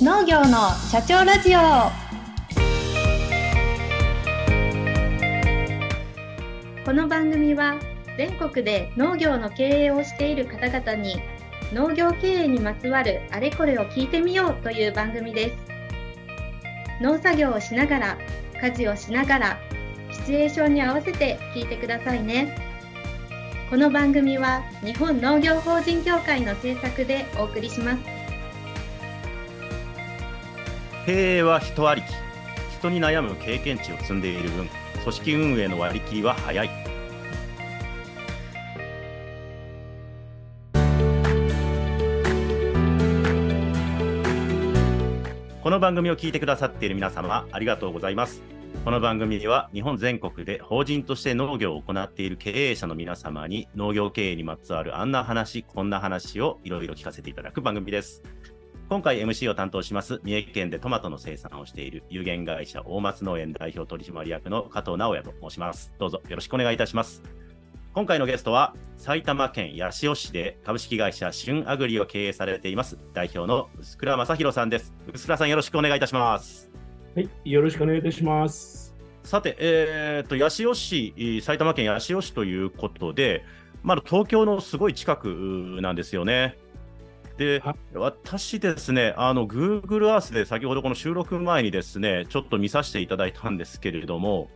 農業の社長ラジオ。この番組は全国で農業の経営をしている方々に農業経営にまつわるあれこれを聞いてみようという番組です。農作業をしながら家事をしながらシチュエーションに合わせて聞いてくださいね。この番組は日本農業法人協会の制作でお送りします。経営は人ありき。人に悩む経験値を積んでいる分組織運営の割り切りは早い。この番組を聞いてくださっている皆様ありがとうございます。この番組では日本全国で法人として農業を行っている経営者の皆様に農業経営にまつわるあんな話こんな話をいろいろ聞かせていただく番組です。今回 MC を担当します三重県でトマトの生産をしている有限会社大松農園代表取締役の加藤直也と申しますどうぞよろしくお願いいたします今回のゲストは埼玉県八潮市で株式会社旬アグリを経営されています代表の臼倉正弘さんです臼倉さんよろしくお願いいたしますはい、よろしくお願いいたします。さて、えー、と八潮市、埼玉県八潮市ということで、まだ東京のすごい近くなんですよね。で、私ですね、あの Google Earth で先ほどこの収録前にですね、ちょっと見させていただいたんですけれども、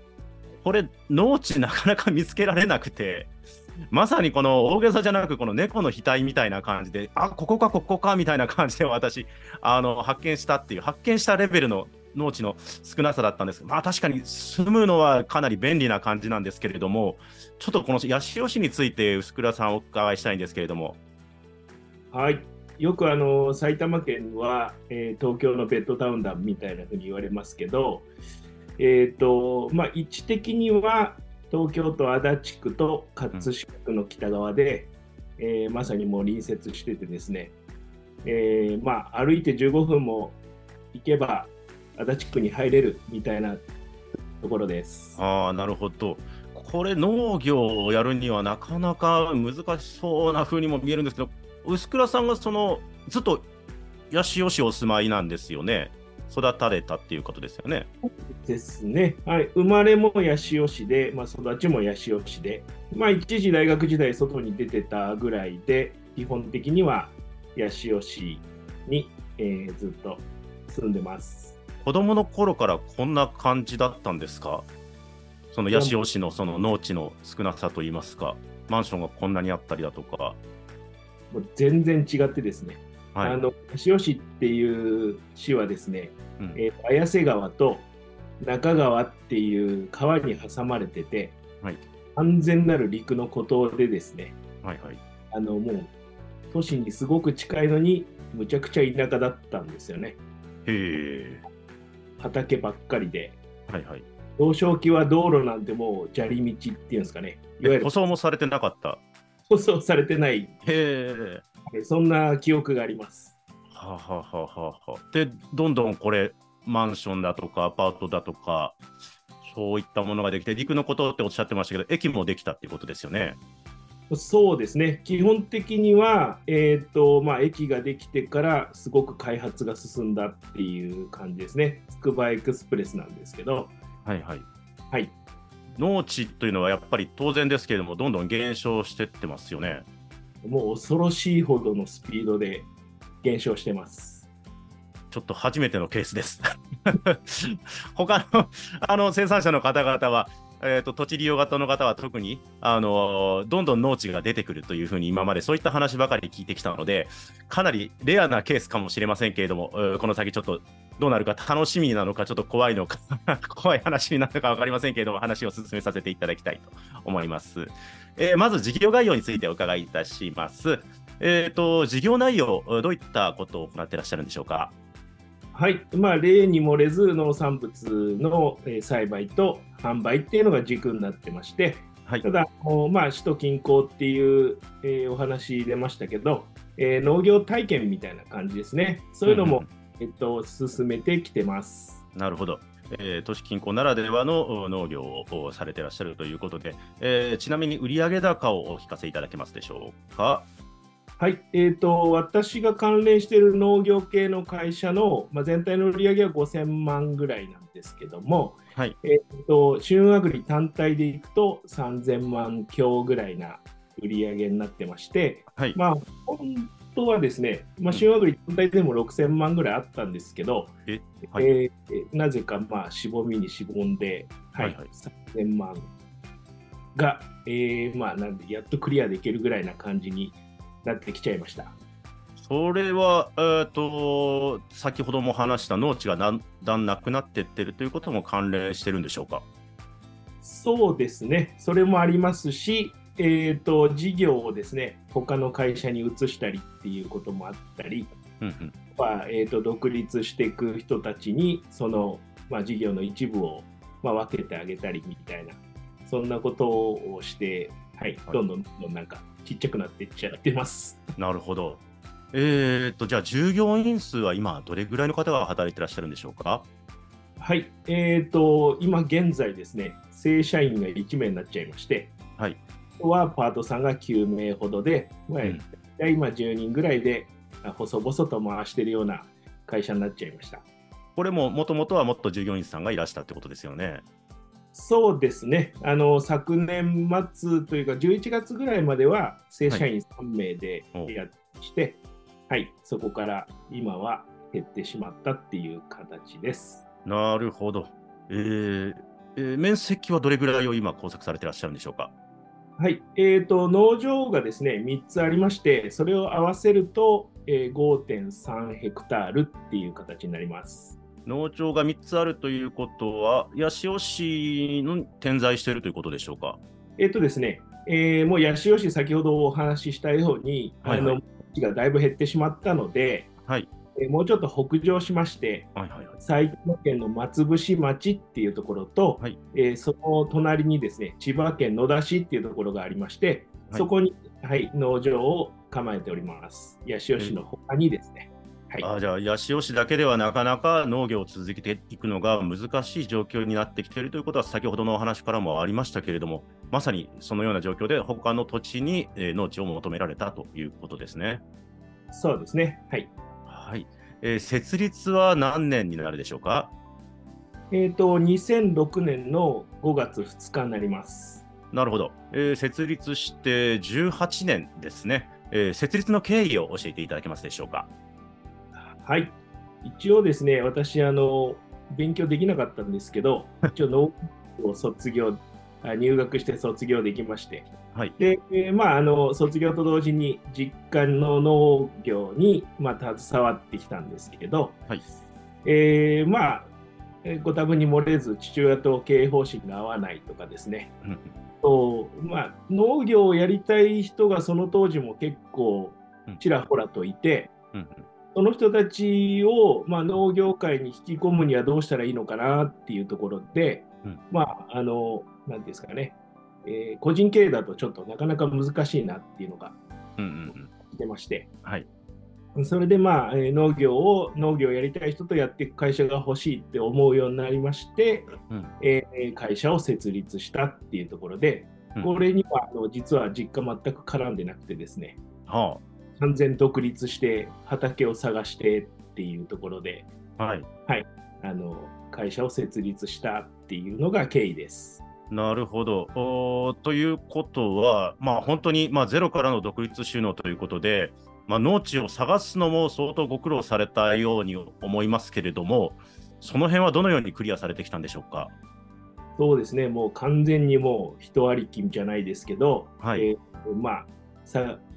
これ、農地なかなか見つけられなくて、まさにこの大げさじゃなく、この猫の額みたいな感じで、あここか、ここかみたいな感じで私、あの発見したっていう、発見したレベルの農地の少なさだったんですまあ確かに住むのはかなり便利な感じなんですけれども、ちょっとこの八潮市について、臼倉さんお伺いしたいんですけれども。はい、よくあの埼玉県は、えー東京のベッドタウンだみたいなふうに言われますけど、えーとまあ、位置的には東京都足立区と葛飾区の北側で、えーまさにもう隣接しててですね、えーまあ、歩いて15分も行けば足立区に入れるみたいなところです。あ、なるほど。これ、農業をやるにはなかなか難しそうな風にも見えるんですけど、臼倉さんがそのずっと八潮市お住まいなんですよね。育たれたっていうことですよね。ですね、はい、生まれも八潮市で、まあ、育ちも八潮市で、まあ、一時大学時代外に出てたぐらいで基本的には八潮市に、えーずっと住んでます。子供の頃からこんな感じだったんですか？その八潮市のその農地の少なさといいますか、マンションがこんなにあったりだとか。もう全然違ってですね、はい。あの八潮市っていう市はですね、うんえー綾瀬川と中川っていう川に挟まれてて、はい安全なる陸の孤島でですね、はいはい。あのもう都市にすごく近いのにむちゃくちゃ田舎だったんですよね。へえ。畑ばっかりで。はいはい。幼少期は道路なんてもう砂利道っていうんですかね。いわゆるえ舗装もされてなかった。舗装されてない、へえ。えそんな記憶があります。はあはあはあはあはあで、どんどんこれ、マンションだとか、アパートだとか、そういったものができて、陸のことっておっしゃってましたけど、駅もできたっていうことですよね。そうですね。基本的には、えっ、と、まあ、駅ができてからすごく開発が進んだっていう感じですね。つくばエクスプレスなんですけど、はいはい。はい。農地というのはやっぱり当然ですけれども、どんどん減少してってますよね。もう恐ろしいほどのスピードで減少してます。ちょっと初めてのケースです。他のあの生産者の方々は、えーと、土地利用型の方は特にあのどんどん農地が出てくるというふうに今までそういった話ばかり聞いてきたので、かなりレアなケースかもしれませんけれども、えーこの先ちょっとどうなるか楽しみなのか、ちょっと怖いのか、怖い話になるか分かりませんけれども、話を進めさせていただきたいと思います。えーまず事業概要についてお伺いいたします。えーと事業内容、どういったことを行ってらっしゃるんでしょうか？はい。まあ、例に漏れず農産物の栽培と販売っていうのが軸になってまして、はいた。だ、まあ、首都近郊っていう、えーお話出ましたけど、えー農業体験みたいな感じですね。そういうのも、えっと、進めてきてます。なるほど。えー都市近郊ならではのお農業をされてらっしゃるということで、えーちなみに売上高をお聞かせいただけますでしょうか？はい、えーと、私が関連している農業系の会社の、まあ、全体の売り上げは5000万ぐらいなんですけども、はい。えーと、旬アグリ単体でいくと3000万強ぐらいな売り上げになってまして、はい。まあ、本当はですね、まあ、旬アグリ単体でも6000万ぐらいあったんですけど、えはい。えーなぜかまあしぼみにしぼんで、はいはいはい。3000万が、えーまあ、なんでやっとクリアできるぐらいな感じになってきちゃいました。それは、えーと、先ほども話した農地がだんだんなくなっていってるということも関連してるんでしょうか？そうですね、それもありますし、えーと、事業をですね他の会社に移したりっていうこともあったり、うんうんまあえー、と独立していく人たちにその、まあ、事業の一部を、まあ、分けてあげたりみたいな、そんなことをして、はい、どんどんどんどんなんかちっちゃくなっていっちゃってます。なるほど。えーと、じゃあ、従業員数は今、どれぐらいの方が働いてらっしゃるんでしょうか？はい、えー、と今現在ですね、正社員が1名になっちゃいまして、はい、はパートさんが9名ほどで、まあうん今10人ぐらいで、あ細々と回してるような会社になっちゃいました。これももともとはもっと従業員さんがいらしたってことですよね。そうですね、あの昨年末というか、11月ぐらいまでは正社員3名でおやってして、はい、そこから今は減ってしまったっていう形です。なるほど。えーえー面積はどれぐらいを今、工作されてらっしゃるんでしょうか？はい、えー、と農場がですね3つありまして、それを合わせると、えー5.3ヘクタールっていう形になります。農場が3つあるということは、八潮市の点在しているということでしょうか？えっ、とですね、えーもう八潮市、先ほどお話ししたように、はいはいあの地がだいぶ減ってしまったので、はい。えーもうちょっと北上しまして、はいはいはい。埼玉県の松伏町っていうところと、はいえーその隣にですね千葉県野田市っていうところがありまして、はいそこに、はい、農場を構えております。八潮市の他にですね。はい、あじゃあ、八潮市だけではなかなか農業を続けていくのが難しい状況になってきているということは、先ほどのお話からもありましたけれども、まさにそのような状況で、他の土地に、えー農地を求められたということですね。そうですね。はい。はい。えー設立は何年になるでしょうか？えっ、と、2006年の5月2日になります。なるほど、えー設立して18年ですね、えー設立の経緯を教えていただけますでしょうか？はい。一応ですね、私、あの、勉強できなかったんですけど、一応農業を卒業、あ入学して卒業できまして、はい。で、えーまあ、あの卒業と同時に実家の農業に、まあ、携わってきたんですけど、はい。えーまあ、えーご多分に漏れず父親と経営方針が合わないとかですね、うんとまあ、農業をやりたい人がその当時も結構ちらほらといて、うんその人たちを、まあ、農業界に引き込むにはどうしたらいいのかなっていうところで、うん。まあ、あの、なんていうんですかね、えー個人経営だとちょっとなかなか難しいなっていうのがうんうんうん。来てまして、はい。それでまあ、えー農業を、農業をやりたい人とやっていく会社が欲しいって思うようになりまして、うん。えー会社を設立したっていうところで、うん。これにはあの実は実家全く絡んでなくてですね、は完全独立して畑を探してっていうところで、あ、はい。あの会社を設立したっていうのが経緯です。なるほど。ということは、まあ、本当に、まあ、ゼロからの独立収納ということで、まあ、農地を探すのも相当ご苦労されたように思いますけれども、その辺はどのようにクリアされてきたんでしょうか？そうですね、もう完全にもう人ありきじゃないですけど、はい。えーまあ、さ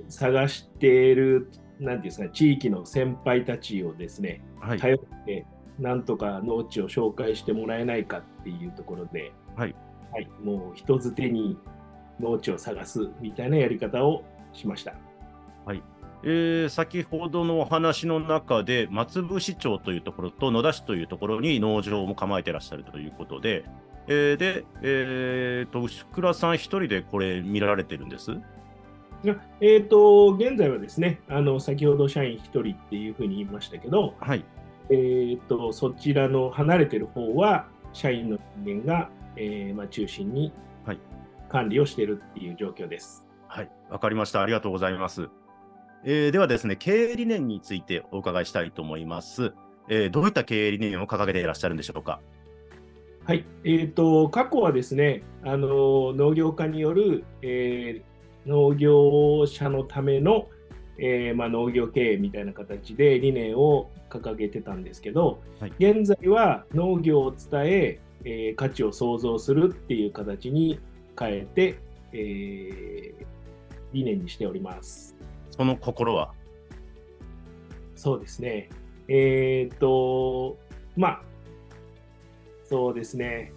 探している、なんていうんですか、地域の先輩たちをですね、はい。頼って、なんとか農地を紹介してもらえないかっていうところで、はいはい、もう人づてに農地を探すみたいなやり方をしました。えー先ほどのお話の中で、松伏町というところと野田市というところに農場も構えてらっしゃるということで、えーで、えーと、牛倉さん一人でこれ見られてるんです？えー、と現在はですねあの、先ほど社員1人っていうふうに言いましたけど、はい。えー、とそちらの離れてる方は、社員の人間が、えーまあ、中心にはい管理をしているっていう状況です。はい。わかりました。ありがとうございます。えーではですね、経営理念についてお伺いしたいと思います。えーどういった経営理念を掲げていらっしゃるんでしょうか？はい、えー、と過去はですねあの農業家による、えー農業者のための、えーまあ、農業経営みたいな形で理念を掲げてたんですけど、はい現在は農業を伝ええー価値を創造するっていう形に変えて、えー理念にしております。その心は？そうですね。えっ、と、まあ、そうですね。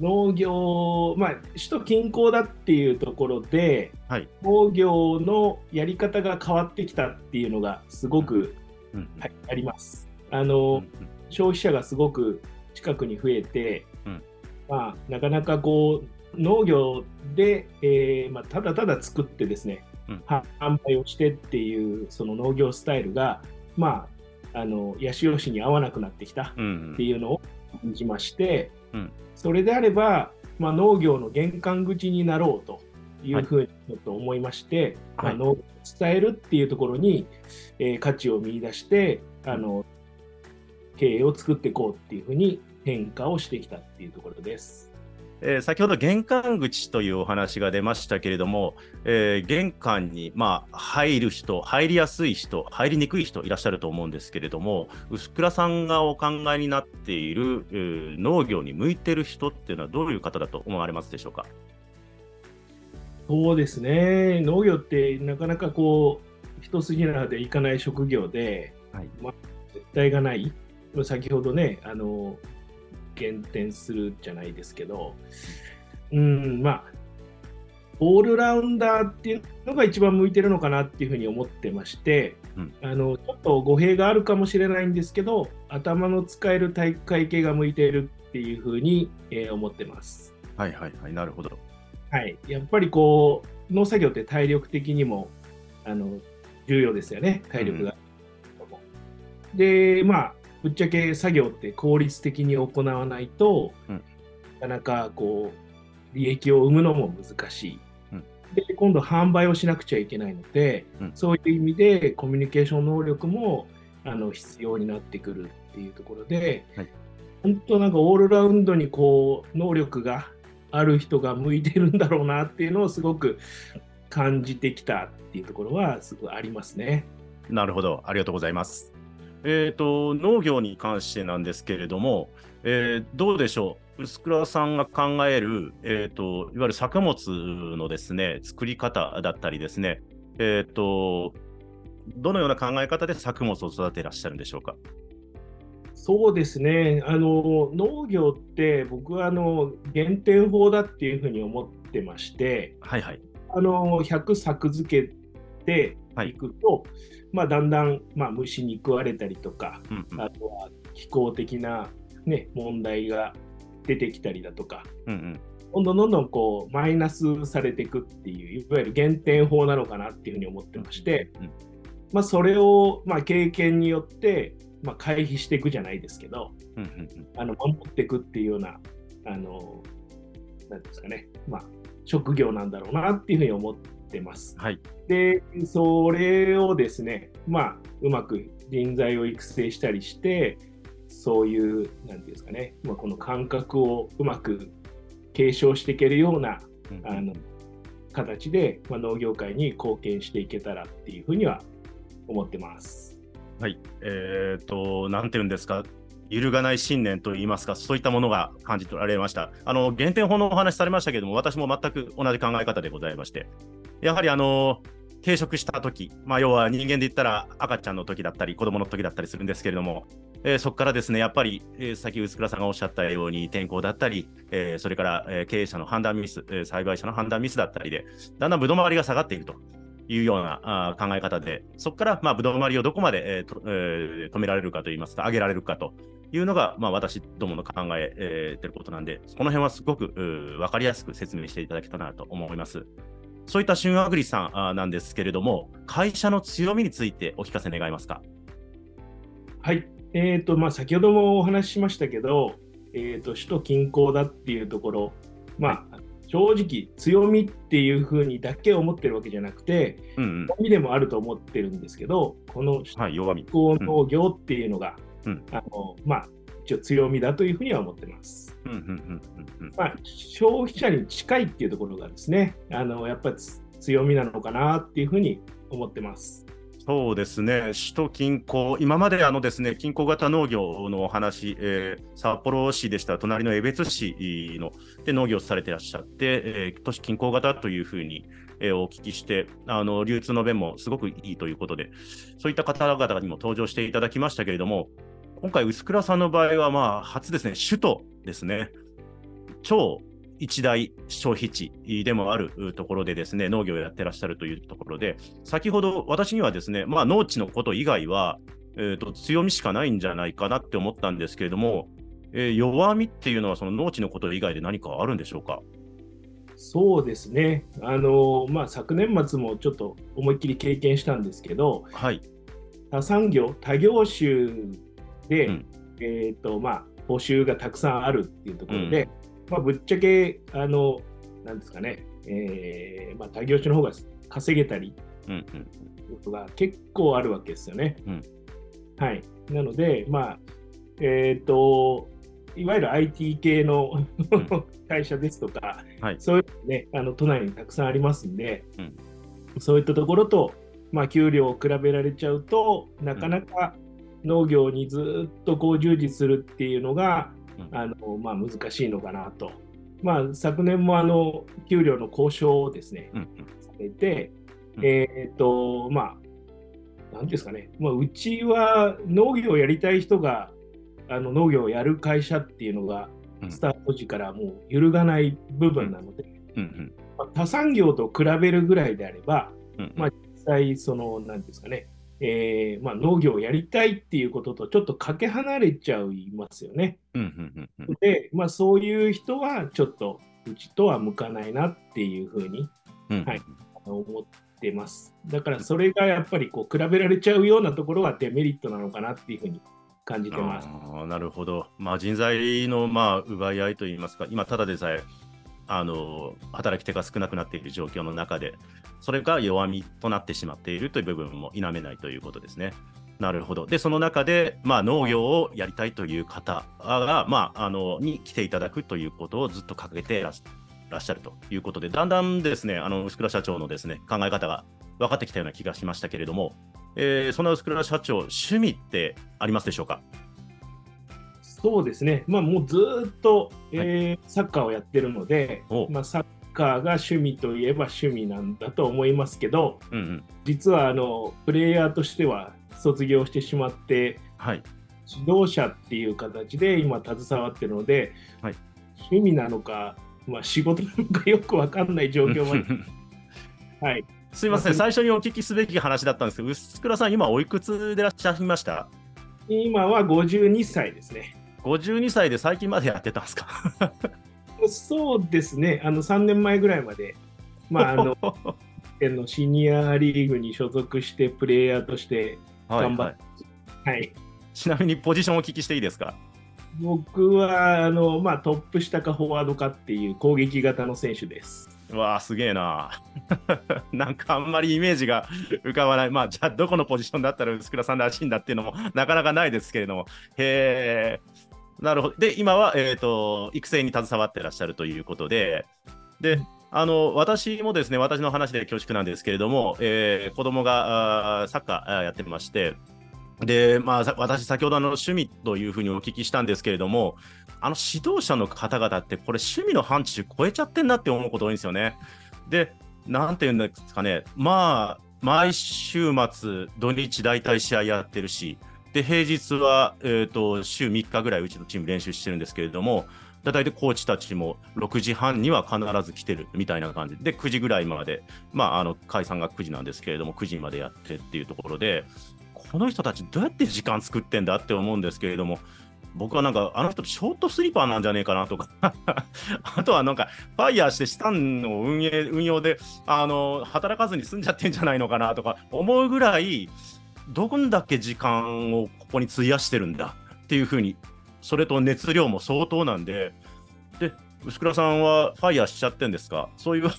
農業、まあ、首都近郊だっていうところで、はい。農業のやり方が変わってきたっていうのがすごく、うん。はい、あります。あうの、ん。消費者がすごく近くに増えて、うん。まあ、なかなかこう農業で、えーまあ、ただただ作ってですね、うん。は販売をしてっていうその農業スタイルが、まあ、あの八潮市に合わなくなってきたうん。うんっていうのを感じまして、うん。それであれば、まあ、農業の玄関口になろうというふうにちょっと思いまして、はい。まあ、農業を伝えるっていうところに、えー価値を見出してあの経営を作っていこうっていうふうに変化をしてきたっていうところです。えー先ほど玄関口というお話が出ましたけれども、えー玄関に、まあ、入る人、入りやすい人、入りにくい人いらっしゃると思うんですけれども、薄倉さんがお考えになっている、えー農業に向いてる人っていうのはどういう方だと思われますでしょうか？そうですね。農業ってなかなかこう一筋縄でいかない職業ではい。絶対がない。先ほどねあの減点するじゃないですけどうんまあオールラウンダーっていうのが一番向いてるのかなっていうふうに思ってまして、うんあのちょっと語弊があるかもしれないんですけど頭の使える体育会系が向いているっていうふうに、えー思ってます。はいはいはい、なるほど。はい、やっぱりこう農作業って体力的にもあの重要ですよね、体力が。で、まあ、ぶっちゃけ作業って効率的に行わないと、うんなかなかこう利益を生むのも難しい。うんで、今度販売をしなくちゃいけないので、うんそういう意味でコミュニケーション能力もあの必要になってくるっていうところで、はい本当なんかオールラウンドにこう能力がある人が向いてるんだろうなっていうのをすごく感じてきたっていうところはすごいありますね。なるほど、ありがとうございます。えー、と農業に関してなんですけれども、えーどうでしょう、薄倉さんが考える、えー、といわゆる作物のですね作り方だったりですね、えー、とどのような考え方で作物を育てらっしゃるんでしょうか？そうですねあの農業って僕はあの減点法だっていうふうに思ってましてはいはい。あの100作付けていくと、まあ、だんだん、まあ、虫に食われたりとかうんうん。あとは気候的な、ね、問題が出てきたりだとかうんうん。どんどんどんどんこうマイナスされていくっていういわゆる減点法なのかなっていうふうに思ってまして、うんまあ、それを、まあ、経験によって、まあ、回避していくじゃないですけどうんうんうん。あの守っていくっていうようなあのなんですかね、まあ、職業なんだろうなっていうふうに思ってます。はい。でそれをですね、まあ、うまく人材を育成したりしてそういうなんていうんですかね、まあ、この感覚をうまく継承していけるようなうんうんあの形で、まあ、農業界に貢献していけたらっていうふうには思ってます。はい。えっ、と、なんていうんですか、揺るがない信念といいますか、そういったものが感じ取られました。あの、減点法のお話されましたけれども、私も全く同じ考え方でございまして、やはりあの、定食した時まあ、要は人間で言ったら赤ちゃんの時だったり、子供の時だったりするんですけれども、えーそこからですね、やっぱり、えー先、薄倉さんがおっしゃったように、天候だったり、えーそれから、えー経営者の判断ミス、えー栽培者の判断ミスだったりで、だんだんぶどう回りが下がっていると。いうようなあ考え方で、そこから、まあ、ぶどう回りをどこまで、えーえー止められるかといいますか、上げられるかというのが、まあ、私どもの考ええーてることなんで、この辺はすごく分かりやすく説明していただけたなと思います。そういった旬アグリさんなんですけれども、会社の強みについてお聞かせ願いますか？はい、えーとまあ、先ほどもお話ししましたけど、えー、と首都近郊だっていうところ、まあ、正直強みっていうふうにだけ思ってるわけじゃなくて、うんうん。弱みでもあると思ってるんですけど、このはい、弱み。高農業っていうのが、うん。あのまあ、一応強みだというふうには思ってます。うんうんうんうんうんまあ、消費者に近いっていうところがですね、あのやっぱりつ強みなのかなっていうふうに思ってます。そうですね、首都近郊、今まであのですね近郊型農業のお話、えー札幌市でしたら隣の江別市ので農業をされてらっしゃって、えー都市近郊型というふうに、えーお聞きしてあの、流通の便もすごくいいということで、そういった方々にも登場していただきましたけれども、今回、臼倉さんの場合は、まあ、初ですね、首都ですね、超一大消費地でもあるところでですね、農業をやってらっしゃるというところで、先ほど私にはですね、まあ、農地のこと以外は、えーと強みしかないんじゃないかなって思ったんですけれども、えー弱みっていうのはその農地のこと以外で何かあるんでしょうか？そうですね、あのまあ、昨年末もちょっと思いっきり経験したんですけど、はい。他産業、他業種で、うん。えーとまあ、募集がたくさんあるっていうところで、まあ、ぶっちゃけ、あのなんですかね、えーまあ、他業種の方が稼げたりうんことが結構あるわけですよね。うん。はい、なので、まあえー、といわゆる IT 系の 会社ですとか、はい。そういうのね、あの都内にたくさんありますんで、うん。そういったところと、まあ、給料を比べられちゃうと、なかなか農業にずっとこう従事するっていうのが、うん。あのまあ、難しいのかなと。まあ、昨年もあの給料の交渉をですね、うんうん。されて、うん。えっ、と、まあ、なんていうんですかね、まあ、うちは農業をやりたい人があの農業をやる会社っていうのが、うん。スタート時からもう揺るがない部分なので、うん。うんまあ他産業と比べるぐらいであれば、うんまあ、実際、その、なんですかね、えーまあ、農業をやりたいっていうこととちょっとかけ離れちゃいますよね。うんうんうんうんで、まあ、そういう人はちょっとうちとは向かないなっていうふうにうんはい思ってます。だからそれがやっぱりこう比べられちゃうようなところがデメリットなのかなっていうふうに感じてます。なるほど、まあ、人材のまあ奪い合いといいますか、今、ただでさえあの働き手が少なくなっている状況の中で、それが弱みとなってしまっているという部分も否めないということですね。なるほど。で、その中で、まあ、農業をやりたいという方が、まあ、あのに来ていただくということをずっと掲げてらっしゃるということで、だんだんですね、あの臼倉社長のですね考え方が分かってきたような気がしましたけれども、えーそんな臼倉社長、趣味ってありますでしょうか？そうですね、まあ、もうずーっと、えーサッカーをやってるのでお、まあ、サッカーが趣味といえば趣味なんだと思いますけど、うんうん。実はあのプレイヤーとしては卒業してしまって、はい。指導者っていう形で今携わってるので、はい。趣味なのか、まあ、仕事なのか よくわかんない状況まで、はい、すいません、まあ最初にお聞きすべき話だったんですけど、臼倉さん、今、おいくつでいらっしゃいました？今は52歳ですね。52歳で最近までやってたんですか？そうですね、あの3年前ぐらいまで、まあ、あののシニアリーグに所属して、プレイヤーとして、はい頑張っはい、はい、ちなみにポジションをお聞きしていいですか？僕はあの、まあ、トップ下かフォワードかっていう攻撃型の選手です。うわあ、すげえな。なんかあんまりイメージが浮かばない。まあ、じゃあ、どこのポジションだったら臼倉さんらしいんだっていうのもなかなかないですけれども。へえ。なるほど。で、今は、えー、と育成に携わってらっしゃるということで、で、あの私もですね、私の話で恐縮なんですけれども、えー、子供がサッカーやってまして、で、まあ、さ私、先ほどあの趣味というふうにお聞きしたんですけれども、あの指導者の方々って、これ、趣味の範疇超えちゃってんなって思うこと多いんですよね。で、なんていうんですかね、まあ、毎週末、土日、大体試合やってるし、で、平日は、えー、と週3日ぐらい、うちのチーム練習してるんですけれども、大体コーチたちも6時半には必ず来てるみたいな感じ。で、9時ぐらいまで、まあ、あの解散が9時なんですけれども、9時までやってっていうところで、この人たち、どうやって時間作ってんだって思うんですけれども、僕はなんか、あの人、ショートスリーパーなんじゃねえかなとか、あとはなんか、ファイヤーして、資産の運営運用であの働かずに済んじゃってんじゃないのかなとか思うぐらい、どんだけ時間をここに費やしてるんだっていうふうに、それと熱量も相当なんで、で薄倉さんはファイヤーしちゃってんですか？そういう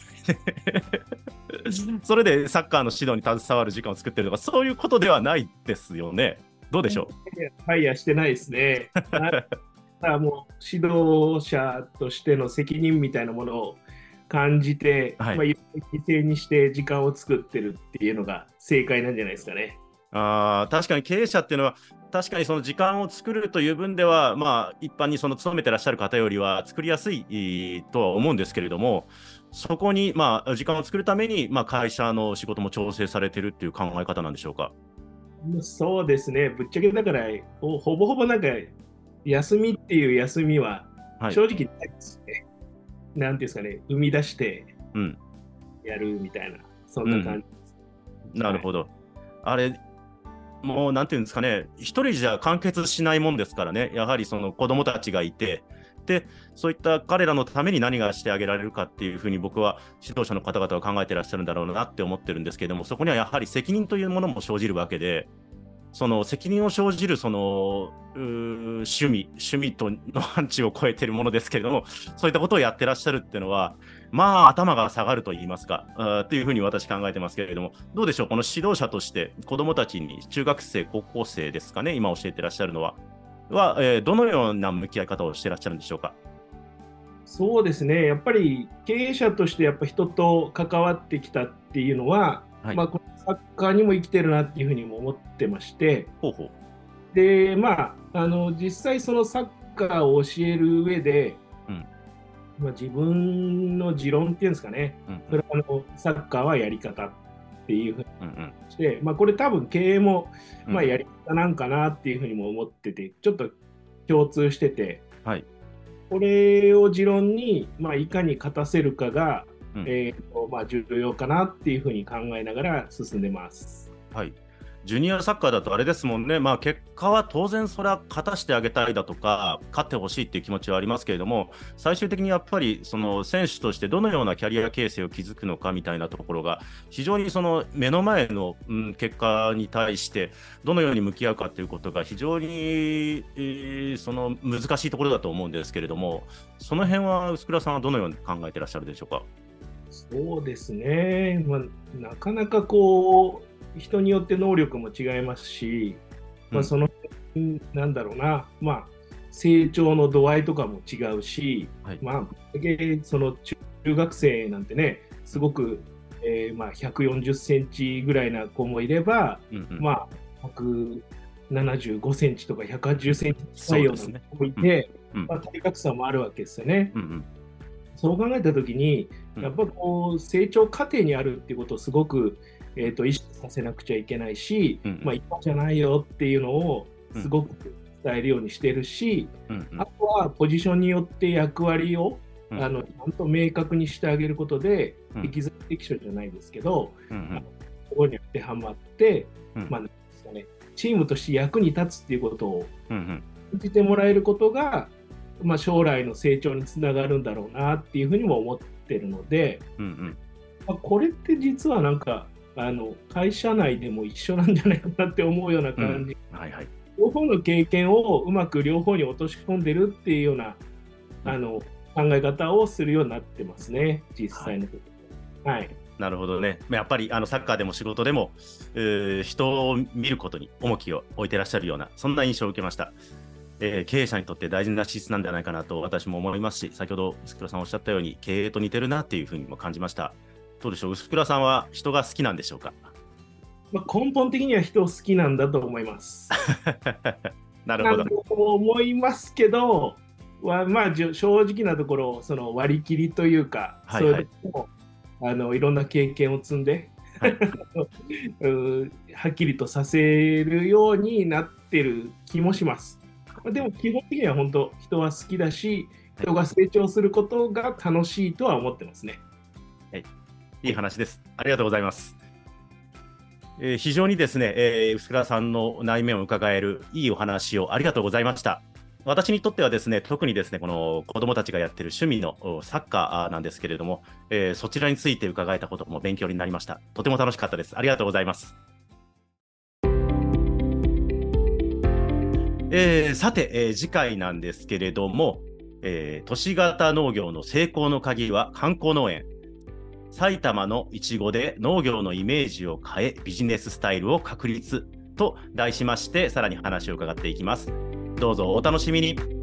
それでサッカーの指導に携わる時間を作ってるとか、そういうことではないですよね。どうでしょう？ファイヤーしてないですね。もう指導者としての責任みたいなものを感じて、はいまあ、犠牲にして時間を作ってるっていうのが正解なんじゃないですかね。あ確かに経営者っていうのは、確かにその時間を作るという分では、まあ、一般にその勤めてらっしゃる方よりは作りやすいとは思うんですけれども、そこに、まあ、時間を作るために、まあ、会社の仕事も調整されてるっていう考え方なんでしょうか？そうですね、ぶっちゃけだから、ほぼほぼなんか、休みっていう休みは正直ないですね。はい、なんていうんですかね、生み出してやるみたいな、うん、そんな感じです。うん、なるほど。あれ、もうなんていうんですかね、一人じゃ完結しないもんですからね、やはりその子供たちがいて、で、そういった彼らのために何がしてあげられるかっていうふうに僕は指導者の方々は考えてらっしゃるんだろうなって思ってるんですけれども、そこにはやはり責任というものも生じるわけで、その責任を生じるその趣味、趣味との範疇を超えてるものですけれども、そういったことをやってらっしゃるっていうのは、まあ頭が下がると言いますか、というふうに私考えてますけれども、どうでしょう、この指導者として子どもたちに中学生、高校生ですかね、今教えてらっしゃるのは、は、えー、どのような向き合い方をしてらっしゃるんでしょうか？そうですね、やっぱり経営者としてやっぱ人と関わってきたっていうのは、はい、まあ、このサッカーにも生きてるなっていうふうにも思ってまして、ほうほう。で、まあ、あの実際そのサッカーを教える上で、うん、まあ、自分の持論っていうんですかね、うん、それはあのサッカーはやり方っていうふうにして、うん。うん、まあ、これ多分経営も、まあ、やり方なんかなっていうふうにも思ってて、ちょっと共通してて、はい、これを持論に、まあ、いかに勝たせるかが、うん、えーとまあ、重要かなっていうふうに考えながら進んでます。はいジュニアサッカーだとあれですもんね、まあ、結果は当然それは勝たしてあげたいだとか、勝ってほしいっていう気持ちはありますけれども、最終的にやっぱりその選手としてどのようなキャリア形成を築くのかみたいなところが、非常にその目の前の、結果に対して、どのように向き合うかということが、非常に、その難しいところだと思うんですけれども、その辺は薄倉さんはどのように考えてらっしゃるでしょうか？そうですね、まあ、なかなかこう人によって能力も違いますし、まあ、その、うん、なんだろうな、まあ、成長の度合いとかも違うし、はい、まあ、その中学生なんてね、すごく、えー、まあ、140センチぐらいな子もいれば、うんうん、まあ、175センチとか180センチ近いような子もいて、うんうん、まあ、体格差もあるわけですよね。うんうん、そう考えたときに、やっぱこう成長過程にあるっていうことをすごくえーと、意識させなくちゃいけないし、うん、まあ、一般じゃないよっていうのをすごく伝えるようにしてるし、うんあとはポジションによって役割を、うん、あのちゃんと明確にしてあげることで、うん、適材適所じゃないですけど、うんうん、そこに当てはまって、まあですかね、チームとして役に立つっていうことを感じてもらえることが、まあ、将来の成長につながるんだろうなっていうふうにも思ってるので、うんうん。まあ、これって実はなんかあの会社内でも一緒なんじゃないかなって思うような感じ、うん、はいはい、両方の経験をうまく両方に落とし込んでるっていうような、あの考え方をするようになってますね、実際のところ。はい、はいなるほどね。やっぱりあのサッカーでも仕事でも、えー、人を見ることに重きを置いてらっしゃるような、そんな印象を受けました。えー、経営者にとって大事な資質なんじゃないかなと私も思いますし、先ほど薄倉さんおっしゃったように、経営と似てるなっていうふうにも感じました。どうでしょう、薄倉さんは人が好きなんでしょうか？まあ、根本的には人好きなんだと思います。なるほど。思いますけど、はまあ、正直なところ、その割り切りというか、はいはい、そういあのいろんな経験を積んで、はい、はっきりとさせるようになってる気もします。でも基本的には本当、人は好きだし、人が成長することが楽しいとは思ってますね。いいい話です。ありがとうございます。えー、非常にですね、えー、薄倉さんの内面を伺えるいいお話をありがとうございました。私にとってはですね、特にですね、この子供たちがやってる趣味のサッカーなんですけれども、えー、そちらについて伺えたことも勉強になりました。とても楽しかったです。ありがとうございます。えー、さて、えー、次回なんですけれども、えー都市型農業の成功の鍵は観光農園。埼玉のいちごで農業のイメージを変え、ビジネススタイルを確立と題しまして、さらに話を伺っていきます。どうぞお楽しみに。